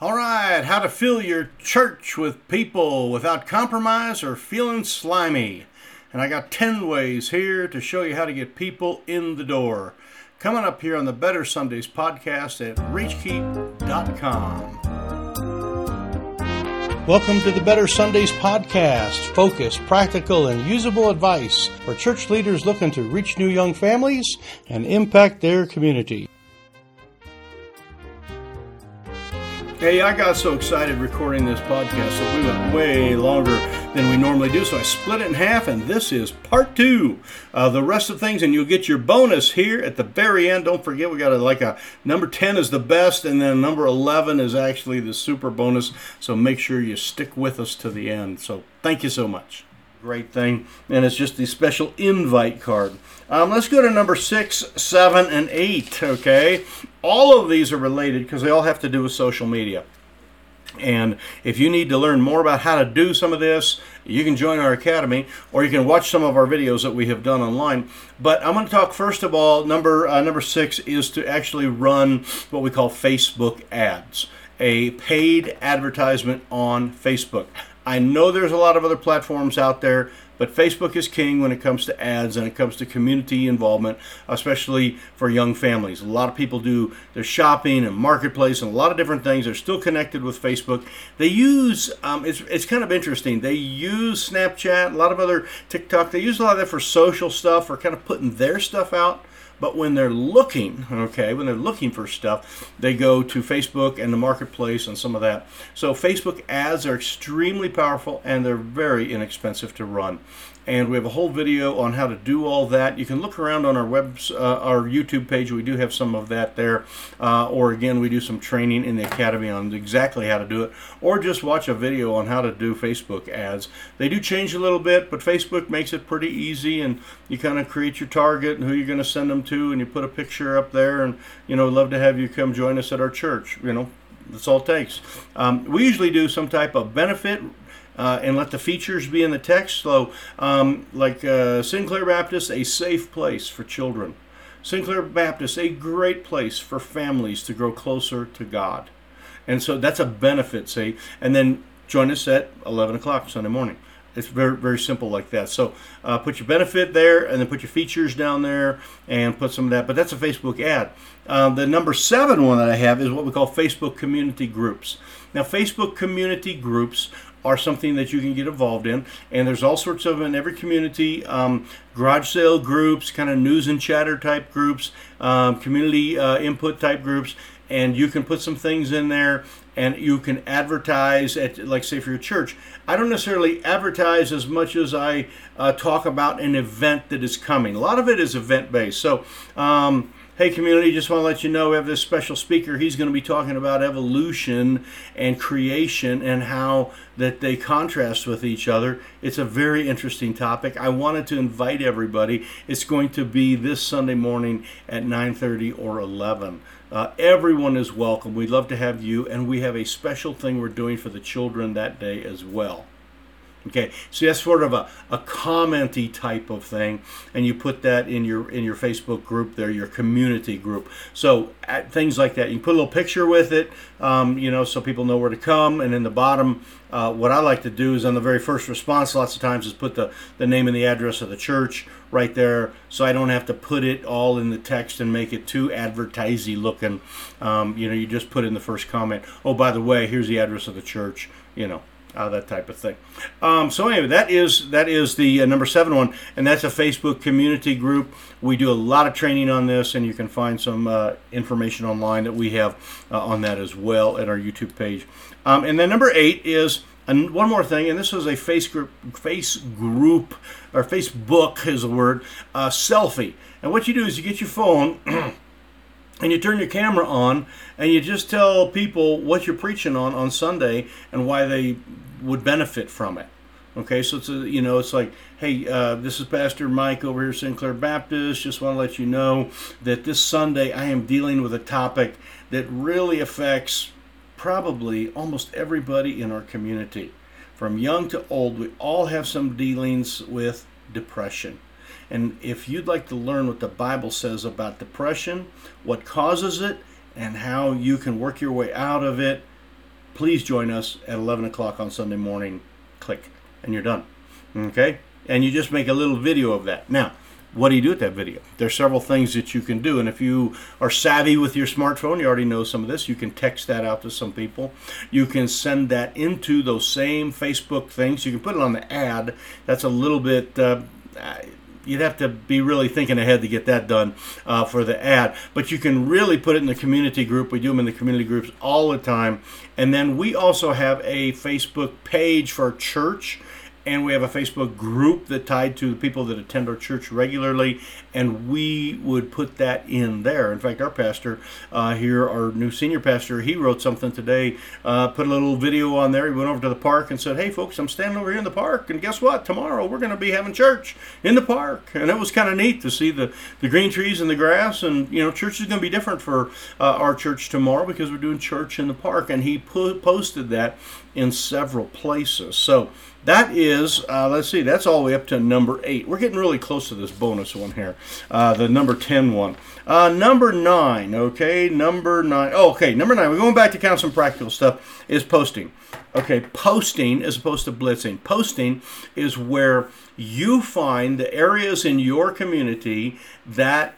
All right, how to fill your church with people without compromise or feeling slimy. And I got 10 ways here to show you how to get people in the door. Coming up here on the Better Sundays podcast at reachkeep.com. Welcome to the Better Sundays podcast. Focus, practical, and usable advice for church leaders looking to reach new young families and impact their community. Hey, I got so excited recording this podcast that we went way longer than we normally do, so I split it in half, and this is part two. Uh, the rest of things, and you'll get your bonus here at the very end. Don't forget, we got a, like a number 10 is the best, and then number 11 is actually the super bonus, so make sure you stick with us to the end. So, thank you so much great thing, and it's just the special invite card. Um, let's go to number six, seven, and eight. Okay, all of these are related because they all have to do with social media. And if you need to learn more about how to do some of this, you can join our academy or you can watch some of our videos that we have done online. But I'm going to talk first of all. Number uh, number six is to actually run what we call Facebook ads, a paid advertisement on Facebook. I know there's a lot of other platforms out there, but Facebook is king when it comes to ads and it comes to community involvement, especially for young families. A lot of people do their shopping and marketplace and a lot of different things. They're still connected with Facebook. They use um, it's it's kind of interesting. They use Snapchat, a lot of other TikTok. They use a lot of that for social stuff or kind of putting their stuff out. But when they're looking, okay, when they're looking for stuff, they go to Facebook and the marketplace and some of that. So Facebook ads are extremely powerful and they're very inexpensive to run and we have a whole video on how to do all that. You can look around on our web, uh, our YouTube page. We do have some of that there, uh, or again, we do some training in the academy on exactly how to do it, or just watch a video on how to do Facebook ads. They do change a little bit, but Facebook makes it pretty easy, and you kind of create your target and who you're going to send them to, and you put a picture up there, and you know, love to have you come join us at our church. You know, that's all it takes. Um, we usually do some type of benefit uh, and let the features be in the text. So, um, like uh, Sinclair Baptist, a safe place for children. Sinclair Baptist, a great place for families to grow closer to God. And so that's a benefit, say. And then join us at 11 o'clock Sunday morning. It's very, very simple like that. So uh, put your benefit there and then put your features down there and put some of that. But that's a Facebook ad. Uh, the number seven one that I have is what we call Facebook community groups. Now, Facebook community groups are something that you can get involved in. And there's all sorts of in every community um, garage sale groups, kind of news and chatter type groups, um, community uh, input type groups. And you can put some things in there and you can advertise at, like, say, for your church. I don't necessarily advertise as much as I uh, talk about an event that is coming. A lot of it is event based. So, um, Hey, community, just want to let you know we have this special speaker. He's going to be talking about evolution and creation and how that they contrast with each other. It's a very interesting topic. I wanted to invite everybody. It's going to be this Sunday morning at 9:30 or 11. Uh, everyone is welcome. We'd love to have you, and we have a special thing we're doing for the children that day as well. Okay, so that's sort of a, a commenty type of thing, and you put that in your in your Facebook group there, your community group. So things like that, you put a little picture with it, um, you know, so people know where to come. And in the bottom, uh, what I like to do is on the very first response, lots of times, is put the the name and the address of the church right there, so I don't have to put it all in the text and make it too advertisey looking. Um, you know, you just put in the first comment. Oh, by the way, here's the address of the church. You know uh, that type of thing. Um, so anyway, that is that is the uh, number seven one, and that's a Facebook community group. We do a lot of training on this, and you can find some uh, information online that we have uh, on that as well at our YouTube page. Um, and then number eight is and one more thing, and this is a face group, face group, or Facebook is a word, uh, selfie. And what you do is you get your phone. and you turn your camera on and you just tell people what you're preaching on on Sunday and why they would benefit from it. Okay, so it's a, you know it's like, hey, uh, this is Pastor Mike over here, Sinclair Baptist. Just want to let you know that this Sunday I am dealing with a topic that really affects probably almost everybody in our community, from young to old. We all have some dealings with depression. And if you'd like to learn what the Bible says about depression, what causes it, and how you can work your way out of it, please join us at 11 o'clock on Sunday morning. Click, and you're done. Okay? And you just make a little video of that. Now, what do you do with that video? There's several things that you can do, and if you are savvy with your smartphone, you already know some of this. You can text that out to some people. You can send that into those same Facebook things. You can put it on the ad. That's a little bit. Uh, you'd have to be really thinking ahead to get that done uh, for the ad. But you can really put it in the community group. We do them in the community groups all the time. And then we also have a Facebook page for church and we have a Facebook group that tied to the people that attend our church regularly, and we would put that in there. In fact, our pastor uh, here, our new senior pastor, he wrote something today, uh, put a little video on there. He went over to the park and said, "Hey, folks, I'm standing over here in the park, and guess what? Tomorrow we're going to be having church in the park." And it was kind of neat to see the the green trees and the grass, and you know, church is going to be different for uh, our church tomorrow because we're doing church in the park, and he put, posted that in several places. So that is, uh, let's see, that's all the way up to number eight. We're getting really close to this bonus one here, uh, the number 10 one. Uh, number nine, okay, number nine. Oh, okay, number nine, we're going back to kind of some practical stuff, is posting. Okay, posting as opposed to blitzing. Posting is where you find the areas in your community that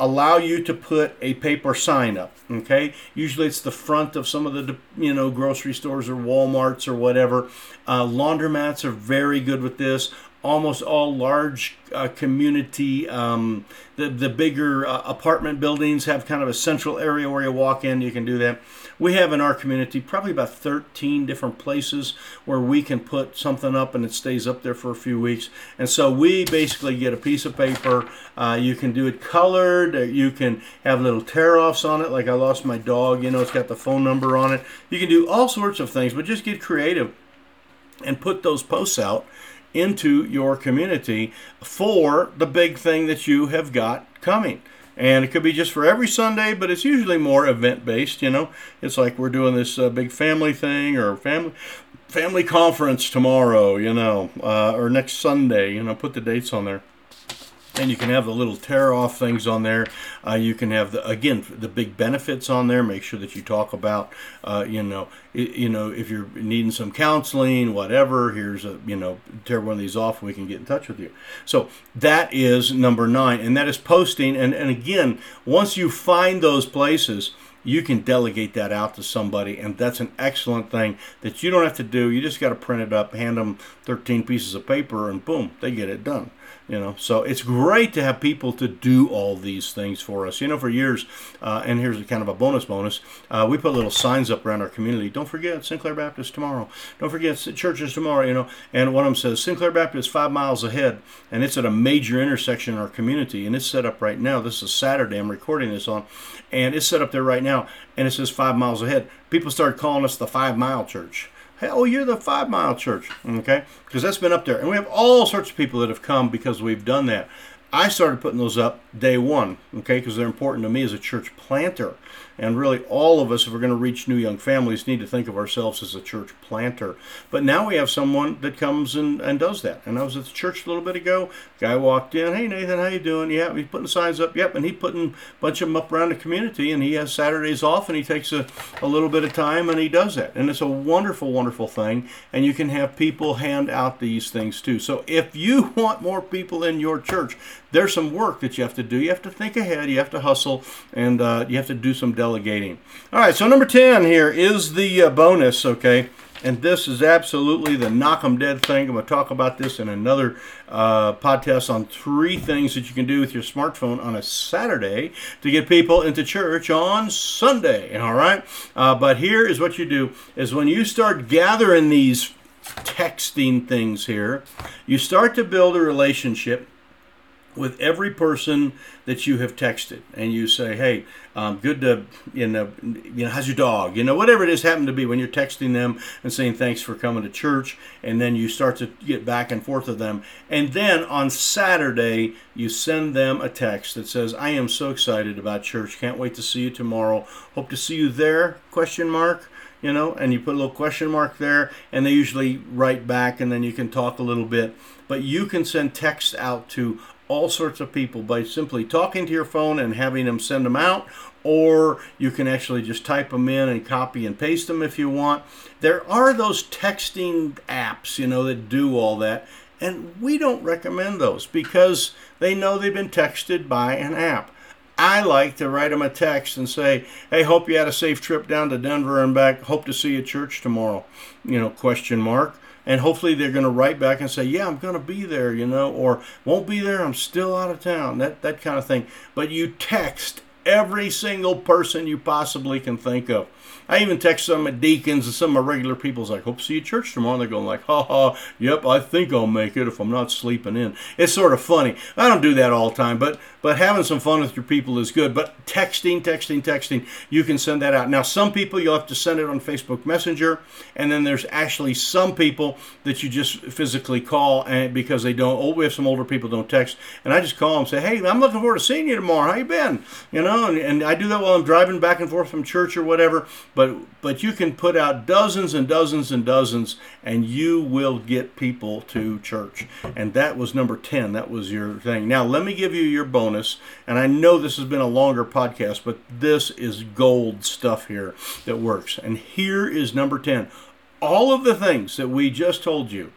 allow you to put a paper sign up okay? Usually it's the front of some of the you know grocery stores or walmarts or whatever. Uh, laundromats are very good with this almost all large uh, community, um, the, the bigger uh, apartment buildings have kind of a central area where you walk in, you can do that. We have in our community probably about 13 different places where we can put something up and it stays up there for a few weeks. And so we basically get a piece of paper. Uh, you can do it colored, uh, you can have little tear offs on it, like I lost my dog, you know, it's got the phone number on it. You can do all sorts of things, but just get creative and put those posts out into your community for the big thing that you have got coming. And it could be just for every Sunday, but it's usually more event based. You know, it's like we're doing this uh, big family thing or family family conference tomorrow. You know, uh, or next Sunday. You know, put the dates on there and you can have the little tear off things on there. Uh, you can have the again the big benefits on there. Make sure that you talk about uh, you know it, you know if you're needing some counseling, whatever. Here's a you know tear one of these off, we can get in touch with you. So that is number nine, and that is posting. And and again, once you find those places you can delegate that out to somebody and that's an excellent thing that you don't have to do you just got to print it up hand them 13 pieces of paper and boom they get it done you know. So it's great to have people to do all these things for us. You know for years uh, and here's a kind of a bonus bonus uh, we put little signs up around our community. Don't forget sinclair baptist tomorrow. Don't forget churches tomorrow you know. And one of them says sinclair baptist five miles ahead and it's at a major intersection in our community and it's set up right now. This is saturday. I'm recording this on and it's set up there right now and it says five miles ahead. People started calling us the five mile church Oh, you're the Five Mile Church, okay? Because that's been up there. And we have all sorts of people that have come because we've done that. I started putting those up day one, okay, because they're important to me as a church planter. And really, all of us, if we're going to reach new young families, need to think of ourselves as a church planter. But now we have someone that comes and, and does that. And I was at the church a little bit ago. Guy walked in, hey Nathan, how you doing? Yeah, he's putting signs up. Yep, and he's putting a bunch of them up around the community. And he has Saturdays off, and he takes a, a little bit of time and he does that. And it's a wonderful, wonderful thing. And you can have people hand out these things too. So if you want more people in your church, there's some work that you have to do. You have to think ahead. You have to hustle, and uh, you have to do some delegating. All right, so number 10 here is the uh, bonus, okay? And this is absolutely the knock 'em dead thing. I'm going to talk about this in another uh, podcast on three things that you can do with your smartphone on a Saturday to get people into church on Sunday. All right, uh, but here is what you do: is when you start gathering these texting things here, you start to build a relationship with every person that you have texted and you say hey um, good to you know you know how's your dog? You know whatever it is happened to be when you're texting them and saying thanks for coming to church and then you start to get back and forth with them. And then on saturday you send them a text that says i am so excited about church. Can't wait to see you tomorrow. Hope to see you there question mark you know, and you put a little question mark there, and they usually write back, and then you can talk a little bit. But you can send text out to all sorts of people by simply talking to your phone and having them send them out, or you can actually just type them in and copy and paste them if you want. There are those texting apps, you know, that do all that, and we don't recommend those because they know they've been texted by an app. I like to write them a text and say, "Hey, hope you had a safe trip down to Denver and back. Hope to see you at church tomorrow." You know, question mark and hopefully they're going to write back and say, "Yeah, I'm going to be there," you know, or "Won't be there. I'm still out of town." That that kind of thing. But you text every single person you possibly can think of. I even text some of my deacons and some of my regular people's like, hope to see you at church tomorrow. And they're going like, ha ha, yep, I think I'll make it if I'm not sleeping in. It's sort of funny. I don't do that all the time, but but having some fun with your people is good. But texting, texting, texting, you can send that out. Now, some people you'll have to send it on Facebook Messenger, and then there's actually some people that you just physically call and because they don't. Oh, we have some older people don't text, and I just call them say, hey, I'm looking forward to seeing you tomorrow. How you been? You know, and, and I do that while I'm driving back and forth from church or whatever. But but you can put out dozens and dozens and dozens, and you will get people to church. And that was number ten. That was your thing. Now let me give you your bonus bonus. And I know this has been a longer podcast, but this is gold stuff here that works. And here is number 10. All of the things that we just told you,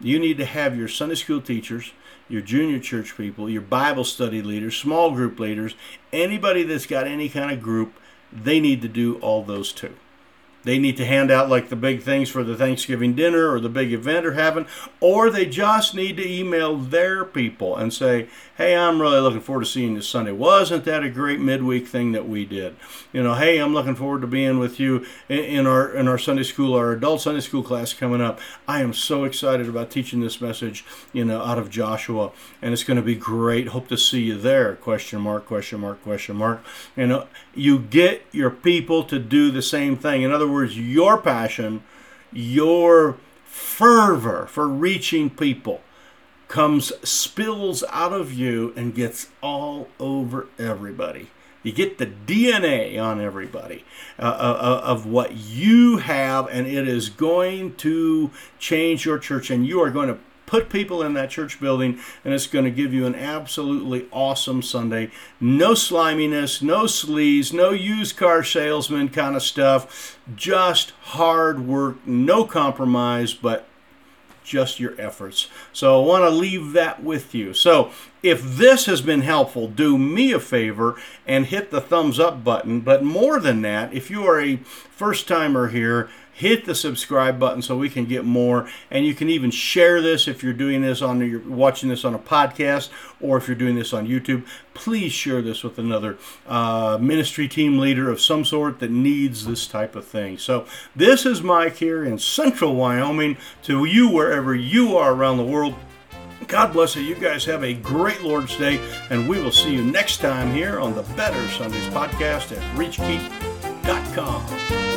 you need to have your Sunday school teachers, your junior church people, your Bible study leaders, small group leaders, anybody that's got any kind of group, they need to do all those too. They need to hand out like the big things for the Thanksgiving dinner or the big event they're having, or they just need to email their people and say, hey, I'm really looking forward to seeing you Sunday. Wasn't that a great midweek thing that we did? You know, hey, I'm looking forward to being with you in our in our Sunday school, our adult Sunday school class coming up. I am so excited about teaching this message, you know, out of Joshua, and it's going to be great. Hope to see you there. Question mark, question mark, question mark. You know, you get your people to do the same thing. In other words, your passion, your fervor for reaching people comes spills out of you and gets all over everybody. You get the DNA on everybody uh, uh, uh, of what you have, and it is going to change your church, and you are going to put people in that church building, and it's going to give you an absolutely awesome Sunday. No sliminess, no sleaze, no used car salesman kind of stuff. Just hard work, no compromise, but just your efforts. So I want to leave that with you. So if this has been helpful, do me a favor and hit the thumbs up button. But more than that, if you are a first timer here, hit the subscribe button so we can get more and you can even share this if you're doing this on you're watching this on a podcast or if you're doing this on youtube please share this with another uh, ministry team leader of some sort that needs this type of thing so this is mike here in central wyoming to you wherever you are around the world God bless you. You guys have a great Lord's Day, and we will see you next time here on the Better Sundays podcast at reachkeep.com.